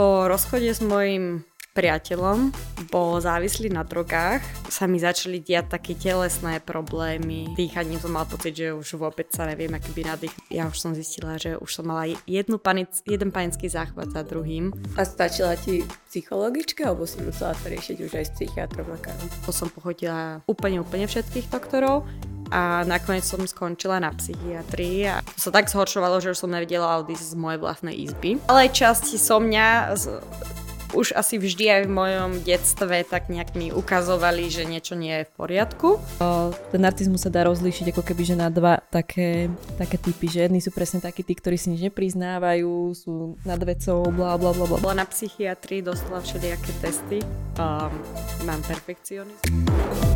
Po rozchode s mojim priateľom bol závislý na drogách, sa mi začali diať také telesné problémy. Dýchaním som mal pocit, že už vôbec sa neviem, aký by nadých. Ja už som zistila, že už som mala jednu panic, jeden panický záchvat za druhým. A stačila ti psychologička, alebo si musela to riešiť už aj s psychiatrom To som pochodila úplne, úplne všetkých doktorov a nakoniec som skončila na psychiatrii a to sa tak zhoršovalo, že už som nevedela odísť z mojej vlastnej izby. Ale časti so mňa z, už asi vždy aj v mojom detstve tak nejak mi ukazovali, že niečo nie je v poriadku. Ten narcizmus sa dá rozlíšiť ako keby, že na dva také, také typy, že jedni sú presne takí tí, ktorí si nič nepriznávajú, sú nad vecou, bla bla bla bla. Bola na psychiatrii, dostala všelijaké testy, um, mám perfekcionizmus.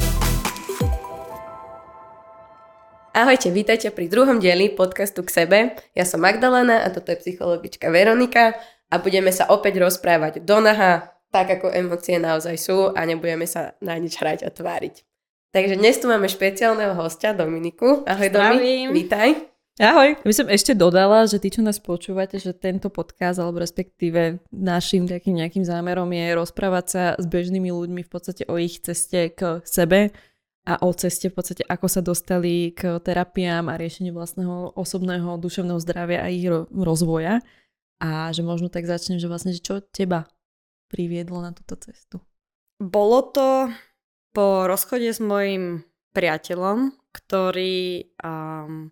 Ahojte, vítajte pri druhom dieli podcastu k sebe. Ja som Magdalena a toto je psychologička Veronika a budeme sa opäť rozprávať do naha, tak ako emócie naozaj sú a nebudeme sa na nič hrať a tváriť. Takže dnes tu máme špeciálneho hostia Dominiku. Ahoj Domi, vítaj. Ahoj. Ja by som ešte dodala, že tí, čo nás počúvate, že tento podcast, alebo respektíve našim takým nejakým zámerom je rozprávať sa s bežnými ľuďmi v podstate o ich ceste k sebe, a o ceste v podstate, ako sa dostali k terapiám a riešeniu vlastného osobného duševného zdravia a ich rozvoja. A že možno tak začnem, že vlastne, že čo teba priviedlo na túto cestu? Bolo to po rozchode s mojim priateľom, ktorý um,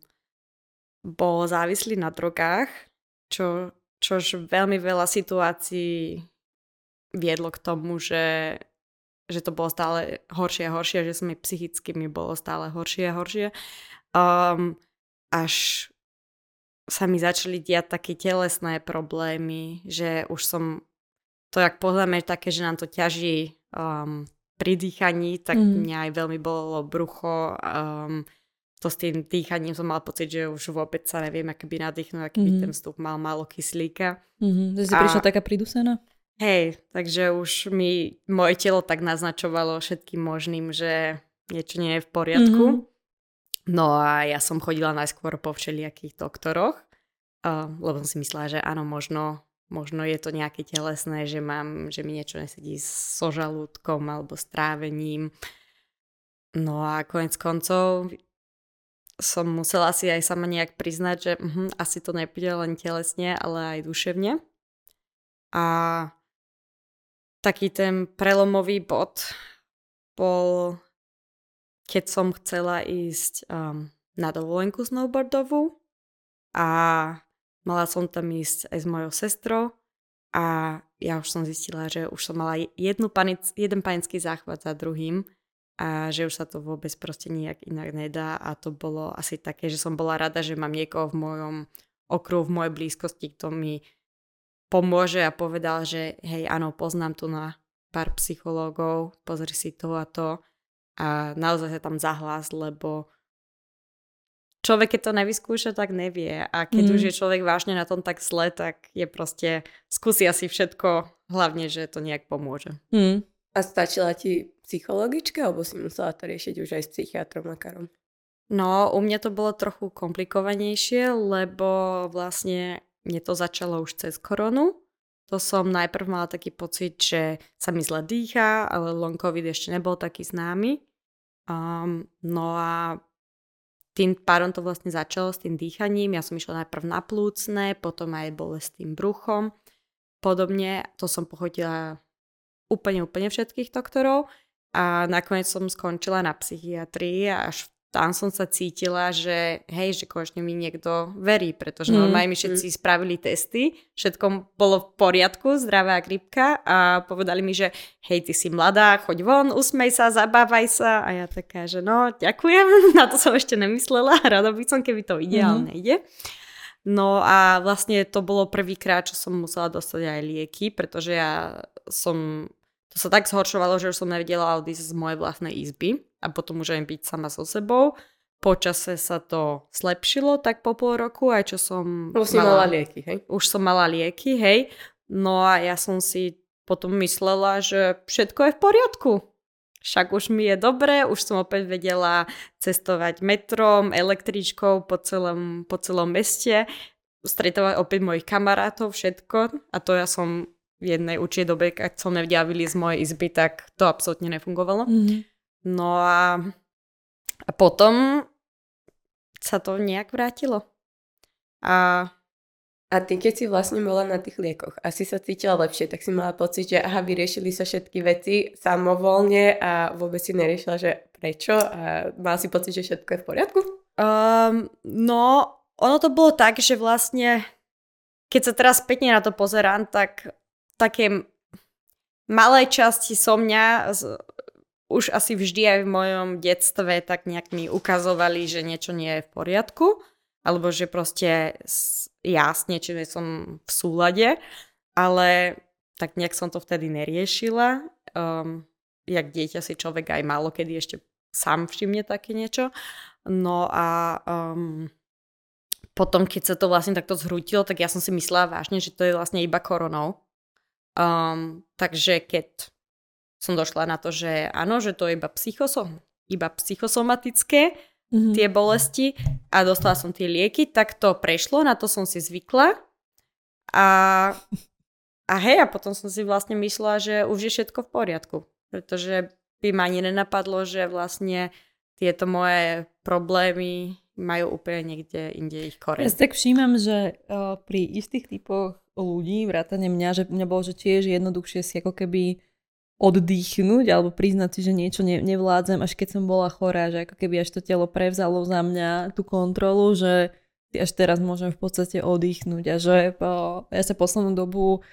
bol závislý na drogách, čo, čož veľmi veľa situácií viedlo k tomu, že že to bolo stále horšie a horšie, že mi psychicky mi bolo stále horšie a horšie. Um, až sa mi začali diať také telesné problémy, že už som, to jak pozrieme také, že nám to ťaží um, pri dýchaní, tak mm. mňa aj veľmi bolo brucho. Um, to s tým dýchaním som mal pocit, že už vôbec sa neviem, aký by nadýchnúť, aký mm. by ten vstup mal málo kyslíka. Mm-hmm. To si a... prišla taká pridusená? Hej, takže už mi moje telo tak naznačovalo všetkým možným, že niečo nie je v poriadku. Mm-hmm. No a ja som chodila najskôr po všelijakých doktoroch, uh, lebo som si myslela, že áno, možno, možno je to nejaké telesné, že mám, že mi niečo nesedí so žalúdkom alebo s trávením. No a konec koncov som musela si aj sama nejak priznať, že uh, asi to nepôjde len telesne, ale aj duševne. A taký ten prelomový bod bol, keď som chcela ísť um, na dovolenku snowboardovú a mala som tam ísť aj s mojou sestrou a ja už som zistila, že už som mala jednu panic, jeden panický záchvat za druhým a že už sa to vôbec proste nijak inak nedá a to bolo asi také, že som bola rada, že mám niekoho v mojom okruhu, v mojej blízkosti, kto mi pomôže a povedal, že hej, áno, poznám tu na pár psychológov, pozri si to a to a naozaj sa tam zahlas, lebo človek, keď to nevyskúša, tak nevie a keď mm. už je človek vážne na tom tak zle, tak je proste, skúsi asi všetko, hlavne, že to nejak pomôže. Mm. A stačila ti psychologička, alebo si musela to riešiť už aj s psychiatrom a karom? No, u mňa to bolo trochu komplikovanejšie, lebo vlastne mne to začalo už cez koronu. To som najprv mala taký pocit, že sa mi zle dýcha, ale long covid ešte nebol taký známy. Um, no a tým pádom to vlastne začalo s tým dýchaním. Ja som išla najprv na plúcne, potom aj bolestným bruchom. Podobne to som pochodila úplne, úplne všetkých doktorov a nakoniec som skončila na psychiatrii a až tam som sa cítila, že hej, že konečne mi niekto verí, pretože mm. normálne mi všetci mm. spravili testy, všetko bolo v poriadku, zdravá gripka a povedali mi, že hej, ty si mladá, choď von, usmej sa, zabávaj sa a ja taká, že no, ďakujem, na to som ešte nemyslela, rada by som, keby to ide, mm. nejde. No a vlastne to bolo prvýkrát, čo som musela dostať aj lieky, pretože ja som to sa tak zhoršovalo, že už som nevedela odísť z mojej vlastnej izby a potom môžem byť sama so sebou. Počase sa to zlepšilo tak po pol roku, aj čo som... Už mala, mala lieky, hej? Už som mala lieky, hej. No a ja som si potom myslela, že všetko je v poriadku. Však už mi je dobre, už som opäť vedela cestovať metrom, električkou po celom, po celom meste, stretovať opäť mojich kamarátov, všetko. A to ja som v jednej určitej dobe, keď som vyliezť z mojej izby, tak to absolútne nefungovalo. Mm-hmm. No a, a potom sa to nejak vrátilo. A A ty, keď si vlastne bola na tých liekoch a si sa cítila lepšie, tak si mala pocit, že aha, vyriešili sa všetky veci samovolne a vôbec si neriešila, že prečo a mala si pocit, že všetko je v poriadku? Um, no, ono to bolo tak, že vlastne, keď sa teraz spätne na to pozerám, tak také malé časti so mňa už asi vždy aj v mojom detstve tak nejak mi ukazovali, že niečo nie je v poriadku, alebo že proste jasne, či som v súlade, ale tak nejak som to vtedy neriešila. Um, jak dieťa si človek aj málo kedy ešte sám všimne také niečo. No a um, potom, keď sa to vlastne takto zhrútilo, tak ja som si myslela vážne, že to je vlastne iba koronou. Um, takže keď som došla na to, že áno, že to je iba, psychosom, iba psychosomatické, mm-hmm. tie bolesti a dostala som tie lieky, tak to prešlo, na to som si zvykla. A, a hej, a potom som si vlastne myslela, že už je všetko v poriadku. Pretože by ma ani nenapadlo, že vlastne tieto moje problémy majú úplne niekde inde ich koreň. Ja si tak všímam, že uh, pri istých typoch ľudí, vrátane mňa, že mňa bolo, že tiež jednoduchšie si ako keby oddychnúť alebo priznať si, že niečo ne, nevládzem, až keď som bola chorá, že ako keby až to telo prevzalo za mňa tú kontrolu, že až teraz môžem v podstate oddychnúť a že uh, ja sa poslednú dobu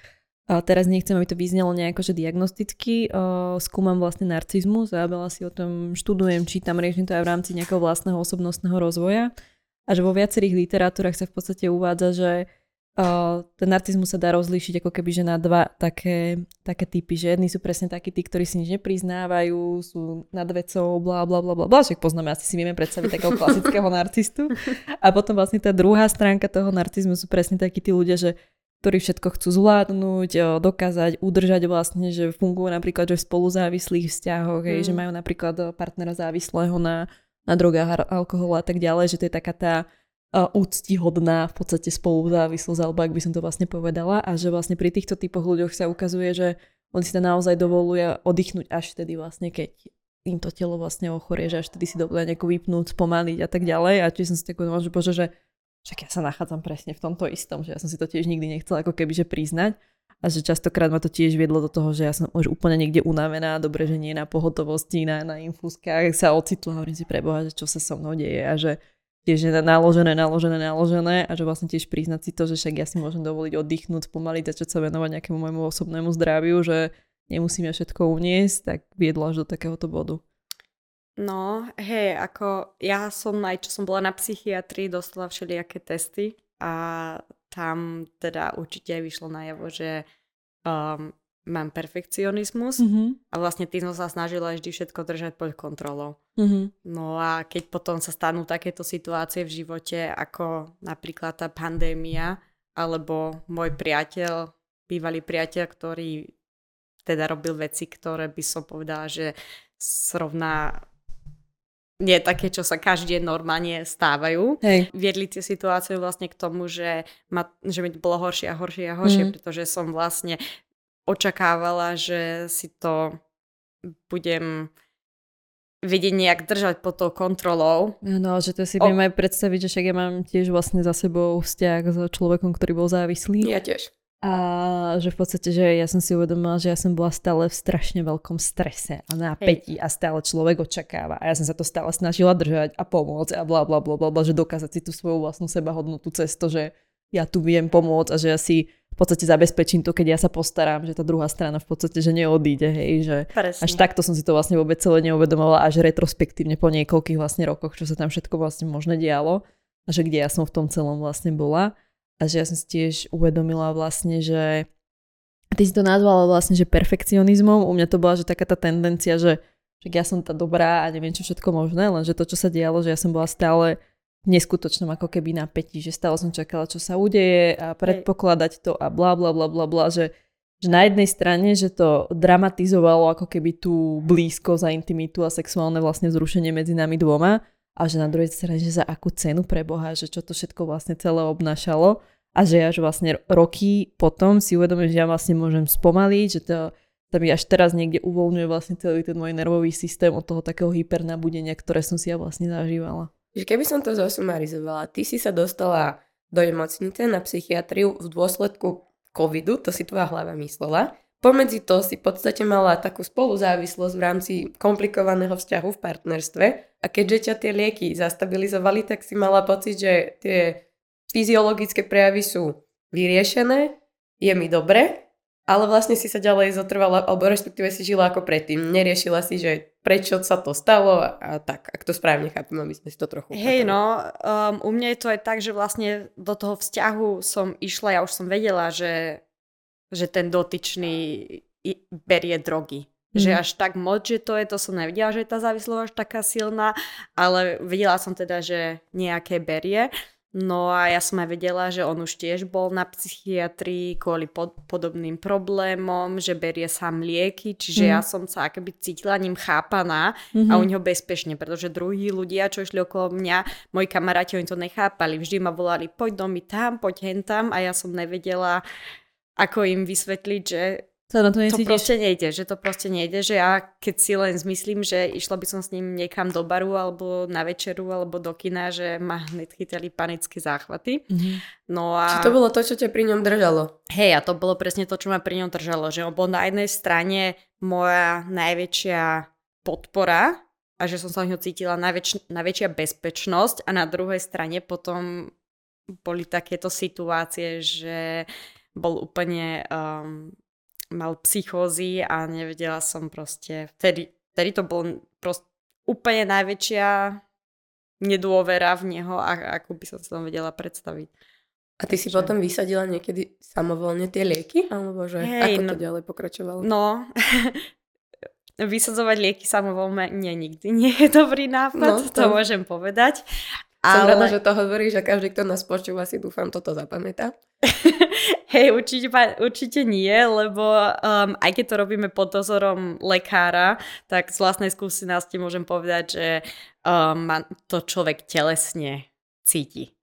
a teraz nechcem, aby to vyznelo nejako, že diagnosticky. Uh, skúmam vlastne narcizmus a veľa si o tom študujem, čítam, riešim to aj v rámci nejakého vlastného osobnostného rozvoja. A že vo viacerých literatúrach sa v podstate uvádza, že ten narcizmus sa dá rozlíšiť ako keby že na dva také, také typy. Že jedni sú presne takí tí, ktorí si nič nepriznávajú, sú nad vecou, bla bla bla bla bla. Však poznáme, asi si vieme predstaviť takého klasického narcistu. A potom vlastne tá druhá stránka toho narcizmu sú presne takí tí ľudia, že ktorí všetko chcú zvládnuť, dokázať udržať vlastne, že fungujú napríklad že v spoluzávislých vzťahoch, mm. že majú napríklad partnera závislého na, na drogách, alkoholu a tak ďalej, že to je taká tá úctihodná v podstate spoluzávislosť, alebo ak by som to vlastne povedala a že vlastne pri týchto typoch ľuďoch sa ukazuje, že oni si to naozaj dovoluje oddychnúť až vtedy vlastne, keď im to telo vlastne ochorie, že až vtedy si dovolia nejako vypnúť, spomaliť a tak ďalej. A či som si tak uvedomila, že bože, že však ja sa nachádzam presne v tomto istom, že ja som si to tiež nikdy nechcela ako keby že priznať. A že častokrát ma to tiež viedlo do toho, že ja som už úplne niekde unavená, dobre, že nie na pohotovosti, na, na infúzkach sa ocitla, hovorím si preboha, že čo sa so mnou deje a že tiež naložené, naložené, naložené a že vlastne tiež priznať si to, že však ja si môžem dovoliť oddychnúť, spomaliť, začať sa venovať nejakému môjmu osobnému zdraviu, že nemusíme všetko uniesť, tak viedlo až do takéhoto bodu. No, hej, ako ja som aj, čo som bola na psychiatrii, dostala všelijaké testy a tam teda určite vyšlo najavo, že um, mám perfekcionizmus mm-hmm. a vlastne tým som sa snažila vždy všetko držať pod kontrolou. Mm-hmm. No a keď potom sa stanú takéto situácie v živote, ako napríklad tá pandémia, alebo môj priateľ, bývalý priateľ, ktorý teda robil veci, ktoré by som povedala, že srovná nie také, čo sa každý deň normálne stávajú. Hej. Viedli tie situácie vlastne k tomu, že, ma, že mi bolo horšie a horšie a horšie, mm. pretože som vlastne očakávala, že si to budem vedieť nejak držať pod tou kontrolou. No, že to si o... viem aj predstaviť, že však ja mám tiež vlastne za sebou vzťah s človekom, ktorý bol závislý. Ja tiež. A že v podstate, že ja som si uvedomila, že ja som bola stále v strašne veľkom strese a napätí a stále človek očakáva. A ja som sa to stále snažila držať a pomôcť a bla bla bla bla, bla že dokázať si tú svoju vlastnú sebahodnotu cez to, že ja tu viem pomôcť a že ja si podstate zabezpečím to, keď ja sa postaram, že tá druhá strana v podstate, že neodíde, hej, že Presne. až takto som si to vlastne vôbec celé neuvedomovala, až retrospektívne po niekoľkých vlastne rokoch, čo sa tam všetko vlastne možné dialo a že kde ja som v tom celom vlastne bola a že ja som si tiež uvedomila vlastne, že ty si to nazvala vlastne, že perfekcionizmom, u mňa to bola, že taká tá tendencia, že, že ja som tá dobrá a neviem čo všetko možné, lenže to, čo sa dialo, že ja som bola stále neskutočnom ako keby napätí, že stále som čakala, čo sa udeje a predpokladať to a bla bla bla bla bla, že, že na jednej strane, že to dramatizovalo ako keby tú blízko za intimitu a sexuálne vlastne zrušenie medzi nami dvoma a že na druhej strane, že za akú cenu pre Boha, že čo to všetko vlastne celé obnášalo a že až vlastne roky potom si uvedomím, že ja vlastne môžem spomaliť, že to sa mi až teraz niekde uvoľňuje vlastne celý ten môj nervový systém od toho takého hypernabudenia, ktoré som si ja vlastne zažívala. Že keby som to zosumarizovala, ty si sa dostala do nemocnice na psychiatriu v dôsledku covidu, to si tvoja hlava myslela. Pomedzi to si v podstate mala takú spoluzávislosť v rámci komplikovaného vzťahu v partnerstve a keďže ťa tie lieky zastabilizovali, tak si mala pocit, že tie fyziologické prejavy sú vyriešené, je mi dobre, ale vlastne si sa ďalej zotrvala, alebo respektíve si žila ako predtým. Neriešila si, že prečo sa to stalo a tak, ak to správne chápem, aby sme si to trochu... Hej, no, um, u mňa je to aj tak, že vlastne do toho vzťahu som išla, ja už som vedela, že že ten dotyčný berie drogy. Mm. Že až tak moc, že to je, to som nevidela, že je tá závislosť až taká silná, ale videla som teda, že nejaké berie. No a ja som aj vedela, že on už tiež bol na psychiatrii kvôli pod, podobným problémom, že berie sám lieky, čiže mm. ja som sa akoby cítila ním chápaná mm-hmm. a u neho bezpečne, pretože druhí ľudia, čo išli okolo mňa, moji kamaráti, oni to nechápali. Vždy ma volali, poď do mi tam, poď hen tam a ja som nevedela, ako im vysvetliť, že to, na to, to proste nejde, že to proste nejde, že ja keď si len zmyslím, že išla by som s ním niekam do baru alebo na večeru alebo do kina, že ma hneď chytali panické záchvaty. Mm-hmm. No a... Či to bolo to, čo ťa pri ňom držalo? Hej, a to bolo presne to, čo ma pri ňom držalo, že on bol na jednej strane moja najväčšia podpora a že som sa neho cítila najväč- najväčšia bezpečnosť a na druhej strane potom boli takéto situácie, že bol úplne, um, mal psychózy a nevedela som proste, vtedy, vtedy to bol proste úplne najväčšia nedôvera v neho, ako by som sa tam vedela predstaviť. A ty si potom vysadila niekedy samovolne tie lieky? Alebo že Hej, ako to no, ďalej pokračovalo? No, vysadzovať lieky samovolne nie, nikdy nie je dobrý nápad, no, to... to môžem povedať. Som ale... rada, že to hovorí, že každý, kto nás počúva, si dúfam, toto zapamätá. Hej, určite, určite nie, lebo um, aj keď to robíme pod dozorom lekára, tak z vlastnej skúsenosti môžem povedať, že um, to človek telesne cíti.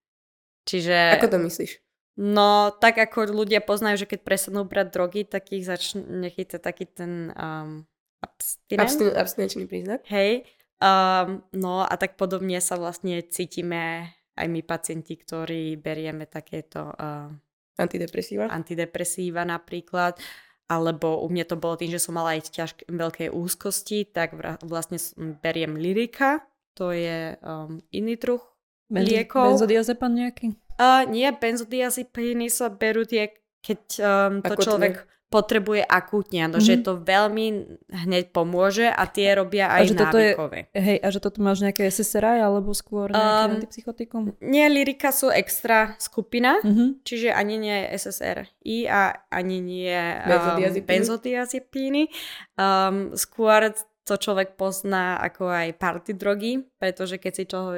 Čiže... Ako to myslíš? No, tak ako ľudia poznajú, že keď prestanú brať drogy, tak ich začne chytať taký ten um, abstinent. abstinenčný príznak. Hej, Um, no a tak podobne sa vlastne cítime aj my pacienti, ktorí berieme takéto uh, antidepresíva. antidepresíva napríklad, alebo u mňa to bolo tým, že som mala aj ťažké, veľké úzkosti, tak vlastne beriem lirika, to je um, iný druh Benzo, liekov. Benzodiazepam nejaký? Uh, nie, benzodiazepiny sa berú tie, keď um, to Akutne. človek potrebuje akútne, no, mm-hmm. že mhm. to veľmi hneď pomôže a tie robia aj a že návykové. Je, hej, a že toto máš nejaké SSRI alebo skôr nejaké um, antipsychotikum? Nie, lirika sú extra skupina, mm-hmm. čiže ani nie SSRI a ani nie um, benzodiazepíny. Um, skôr to človek pozná ako aj party drogy, pretože keď si čo,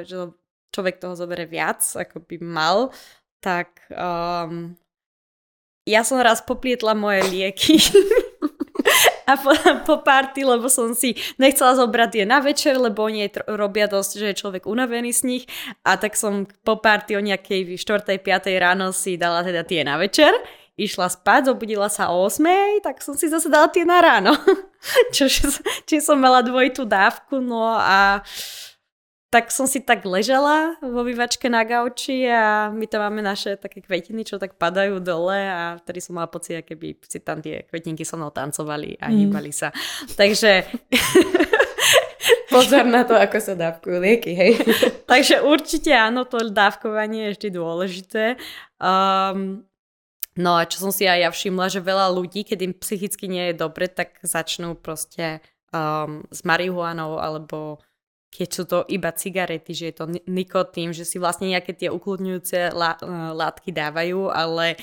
človek toho zoberie viac, ako by mal, tak um, ja som raz poplietla moje lieky a po, po party, lebo som si nechcela zobrať tie na večer, lebo oni tr- robia dosť, že je človek unavený z nich a tak som po party o nejakej 4. 5. ráno si dala teda tie na večer išla spať, zobudila sa o 8, tak som si zase dala tie na ráno. Čože, či som mala dvojitú dávku, no a tak som si tak ležala vo vyvačke na gauči a my tam máme naše také kvetiny, čo tak padajú dole a vtedy som mala pocit, keby si tam tie kvetinky so mnou tancovali a mm. hýbali sa. Takže... Pozor na to, ako sa dávkujú lieky, hej. Takže určite áno, to dávkovanie je vždy dôležité. Um, no a čo som si aj ja všimla, že veľa ľudí, keď im psychicky nie je dobre, tak začnú proste um, s marihuanou alebo keď sú to iba cigarety, že je to nikotín, že si vlastne nejaké tie ukludňujúce lá, e, látky dávajú, ale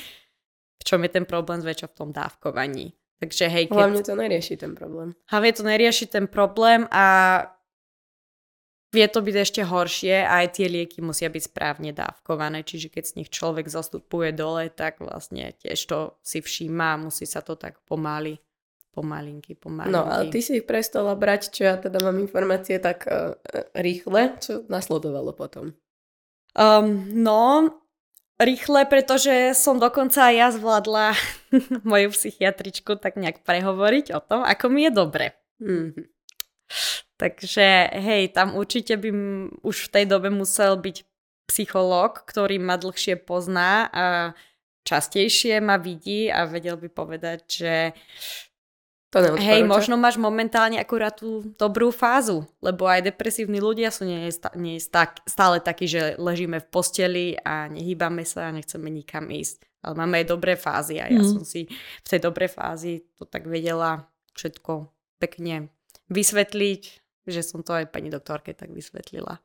v čom je ten problém zväčša v tom dávkovaní. Takže hej, keď... Hlavne to nerieši ten problém. Hlavne to nerieši ten problém a vie to byť ešte horšie a aj tie lieky musia byť správne dávkované, čiže keď z nich človek zastupuje dole, tak vlastne tiež to si všíma, musí sa to tak pomaly pomalinky, pomalinky. No, ale ty si ich prestala brať, čo ja teda mám informácie tak uh, rýchle, čo nasledovalo potom? Um, no, rýchle, pretože som dokonca aj ja zvládla moju psychiatričku tak nejak prehovoriť o tom, ako mi je dobre. Mm-hmm. Takže hej, tam určite by už v tej dobe musel byť psychológ, ktorý ma dlhšie pozná a častejšie ma vidí a vedel by povedať, že to Hej, možno máš momentálne akurát tú dobrú fázu, lebo aj depresívni ľudia sú nie, nie stále takí, že ležíme v posteli a nehýbame sa a nechceme nikam ísť. Ale máme aj dobré fázy a ja mm. som si v tej dobrej fázi to tak vedela všetko pekne vysvetliť, že som to aj pani doktorke tak vysvetlila.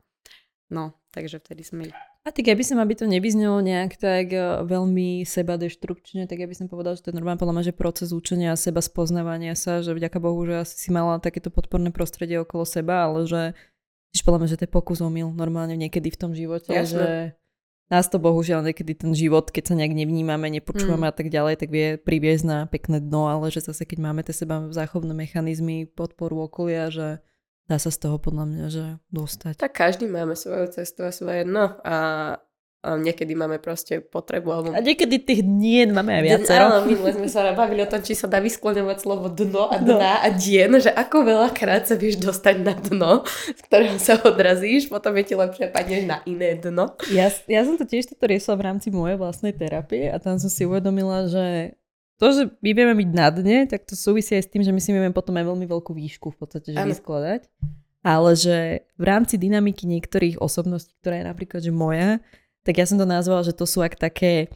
No, takže vtedy sme a tak ja by som, aby to nevyznelo nejak tak e, veľmi seba deštrukčne, tak ja by som povedal, že to je normálne podľa mňa, že proces učenia a seba spoznávania sa, že vďaka Bohu, že asi si mala takéto podporné prostredie okolo seba, ale že tiež podľa mňa, že to je pokus omyl normálne niekedy v tom živote, Jasne. že nás to bohužiaľ niekedy ten život, keď sa nejak nevnímame, nepočúvame mm. a tak ďalej, tak vie priviesť na pekné dno, ale že zase keď máme tie seba záchovné mechanizmy, podporu okolia, že dá sa z toho podľa mňa, že dostať. Tak každý máme svoju cestu a svoje dno a, a niekedy máme proste potrebu. Alebo... A niekedy tých dien máme aj viacero. Áno, minule sme sa bavili o tom, či sa dá vyskloňovať slovo dno a dna no. a dien, že ako veľakrát sa vieš dostať na dno, z ktorého sa odrazíš, potom je ti lepšie padneš na iné dno. Ja, ja som to tiež toto riešila v rámci mojej vlastnej terapie a tam som si uvedomila, že to, že my vieme byť na dne, tak to súvisí aj s tým, že my si vieme potom aj veľmi veľkú výšku v podstate že vyskladať. Ale že v rámci dynamiky niektorých osobností, ktorá je napríklad že moja, tak ja som to nazvala, že to sú ak také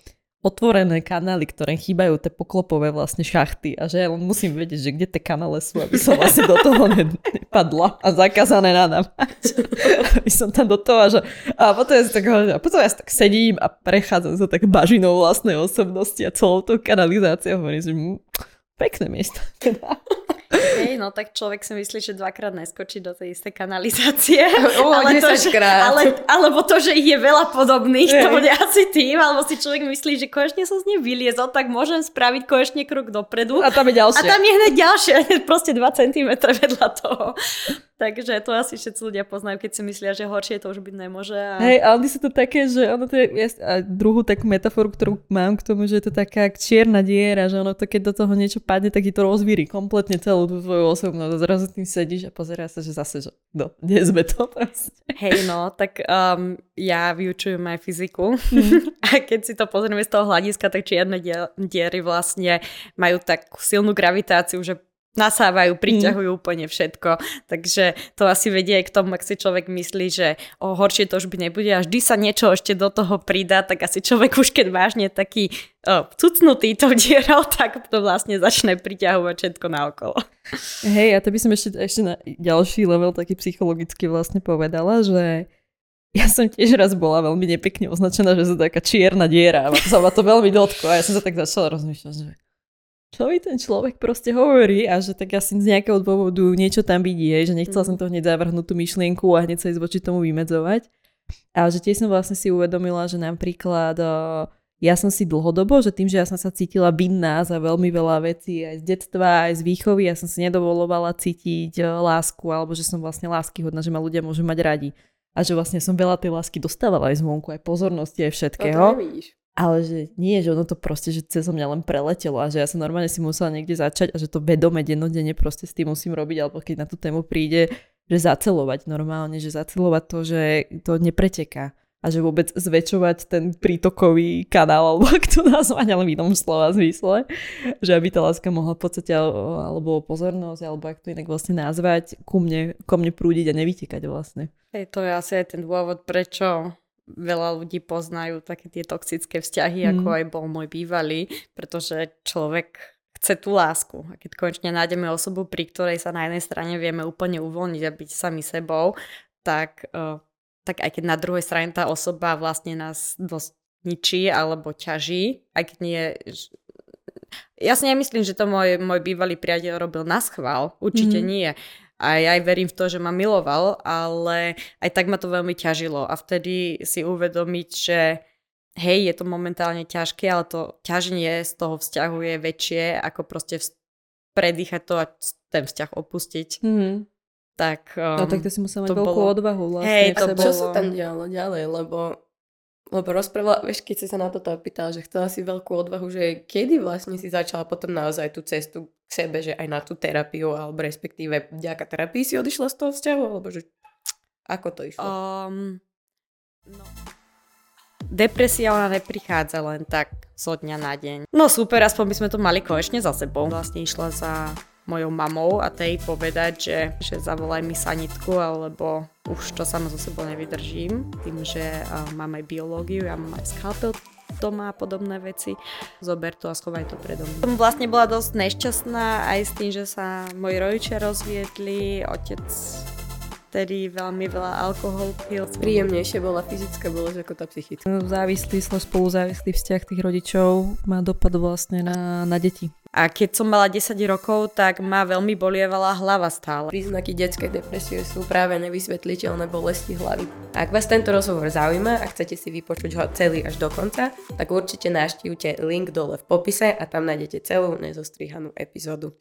otvorené kanály, ktoré chýbajú tie poklopové vlastne šachty a že ja len musím vedieť, že kde tie kanále sú, aby som vlastne do toho nepadla a zakázané nadávať. aby som tam do toho, že a potom ja, tak, a potom ja tak sedím a prechádzam sa tak bažinou vlastnej osobnosti a celou tou kanalizáciou hovorím, že hm, pekné miesto. Teda. No tak človek si myslí, že dvakrát neskočí do tej istej kanalizácie. O, ale to, že, ale, alebo to, že ich je veľa podobných, to bude asi tým, alebo si človek myslí, že konečne som z nej vyliezol, tak môžem spraviť konečne krok dopredu. A tam je ďalšie. A tam je hneď ďalšie, proste 2 cm vedľa toho. Takže to asi všetci ľudia poznajú, keď si myslia, že horšie to už byť nemôže. A... Hej, ale sú to také, že ono to je, ja, a druhú takú metaforu, ktorú mám k tomu, že je to taká čierna diera, že ono to, keď do toho niečo padne, tak ti to rozvíri kompletne celú tú tvoju osobnosť. Zrazu tým sedíš a pozerá sa, že zase, že no, nie sme to proste. Hej, no, tak um, ja vyučujem aj fyziku mm. a keď si to pozrieme z toho hľadiska, tak čierne diery vlastne majú takú silnú gravitáciu, že nasávajú, mm. priťahujú mm. úplne všetko. Takže to asi vedie aj k tomu, ak si človek myslí, že o horšie to už by nebude a vždy sa niečo ešte do toho pridá, tak asi človek už keď vážne taký o, cucnutý tou dierou, tak to vlastne začne priťahovať všetko naokolo. Hej, a to by som ešte, ešte na ďalší level taký psychologicky vlastne povedala, že ja som tiež raz bola veľmi nepekne označená, že som taká čierna diera a sa ma to veľmi dotklo a ja som sa tak začala rozmýšľať, že čo mi ten človek proste hovorí a že tak asi z nejakého dôvodu niečo tam vidí, že nechcela mm. som to hneď zavrhnúť tú myšlienku a hneď sa ísť voči tomu vymedzovať. A že tiež som vlastne si uvedomila, že napríklad ja som si dlhodobo, že tým, že ja som sa cítila vinná za veľmi veľa vecí aj z detstva, aj z výchovy, ja som si nedovolovala cítiť lásku alebo že som vlastne láskyhodná, že ma ľudia môžu mať radi. A že vlastne som veľa tej lásky dostávala aj zvonku, aj pozornosti, aj všetkého. A to nevidíš. Ale že nie, že ono to proste, že cez mňa len preletelo a že ja som normálne si musela niekde začať a že to vedome dennodenne proste s tým musím robiť, alebo keď na tú tému príde, že zacelovať normálne, že zacelovať to, že to nepreteká a že vôbec zväčšovať ten prítokový kanál, alebo ak to nazvať, ale v inom slova zmysle, že aby tá láska mohla v podstate, alebo pozornosť, alebo ak to inak vlastne nazvať, ku mne, ko mne prúdiť a nevytekať vlastne. Hej, to je asi aj ten dôvod, prečo veľa ľudí poznajú také tie toxické vzťahy, mm. ako aj bol môj bývalý, pretože človek chce tú lásku. A keď konečne nájdeme osobu, pri ktorej sa na jednej strane vieme úplne uvoľniť a byť sami sebou, tak, uh, tak aj keď na druhej strane tá osoba vlastne nás dosť ničí alebo ťaží, aj keď nie ja si nemyslím, že to môj, môj bývalý priateľ robil na schvál. Určite mm. nie a ja aj verím v to, že ma miloval, ale aj tak ma to veľmi ťažilo a vtedy si uvedomiť, že hej, je to momentálne ťažké, ale to ťaženie z toho vzťahu je väčšie, ako proste predýchať to a ten vzťah opustiť. Mm-hmm. Tak, um, no tak to si musela mať veľkú bolo... odvahu vlastne. Hej, to a bolo... čo sa tam dialo ďalej, lebo Lebo rozprávala, vieš, keď si sa na toto opýtala, že chcela si veľkú odvahu, že kedy vlastne si začala potom naozaj tú cestu k sebe, že aj na tú terapiu, alebo respektíve vďaka terapii si odišla z toho vzťahu, alebo že ako to išlo? Um, no. Depresia ona neprichádza len tak zo dňa na deň. No super, aspoň by sme to mali konečne za sebou. Vlastne išla za mojou mamou a tej povedať, že, že zavolaj mi sanitku, alebo už to sama so sebou nevydržím, tým, že uh, mám aj biológiu, ja mám aj skalpel doma a podobné veci. Zober to a schovaj to predo mňa. Som vlastne bola dosť nešťastná aj s tým, že sa moji rodičia rozviedli, otec vtedy veľmi veľa alkohol pil. Príjemnejšie bola fyzická bolesť ako tá psychická. Závislý, spoluzávislý vzťah tých rodičov má dopad vlastne na, na deti. A keď som mala 10 rokov, tak ma veľmi bolievala hlava stále. Príznaky detskej depresie sú práve nevysvetliteľné bolesti hlavy. Ak vás tento rozhovor zaujíma a chcete si vypočuť ho celý až do konca, tak určite naštívte link dole v popise a tam nájdete celú nezostrihanú epizódu.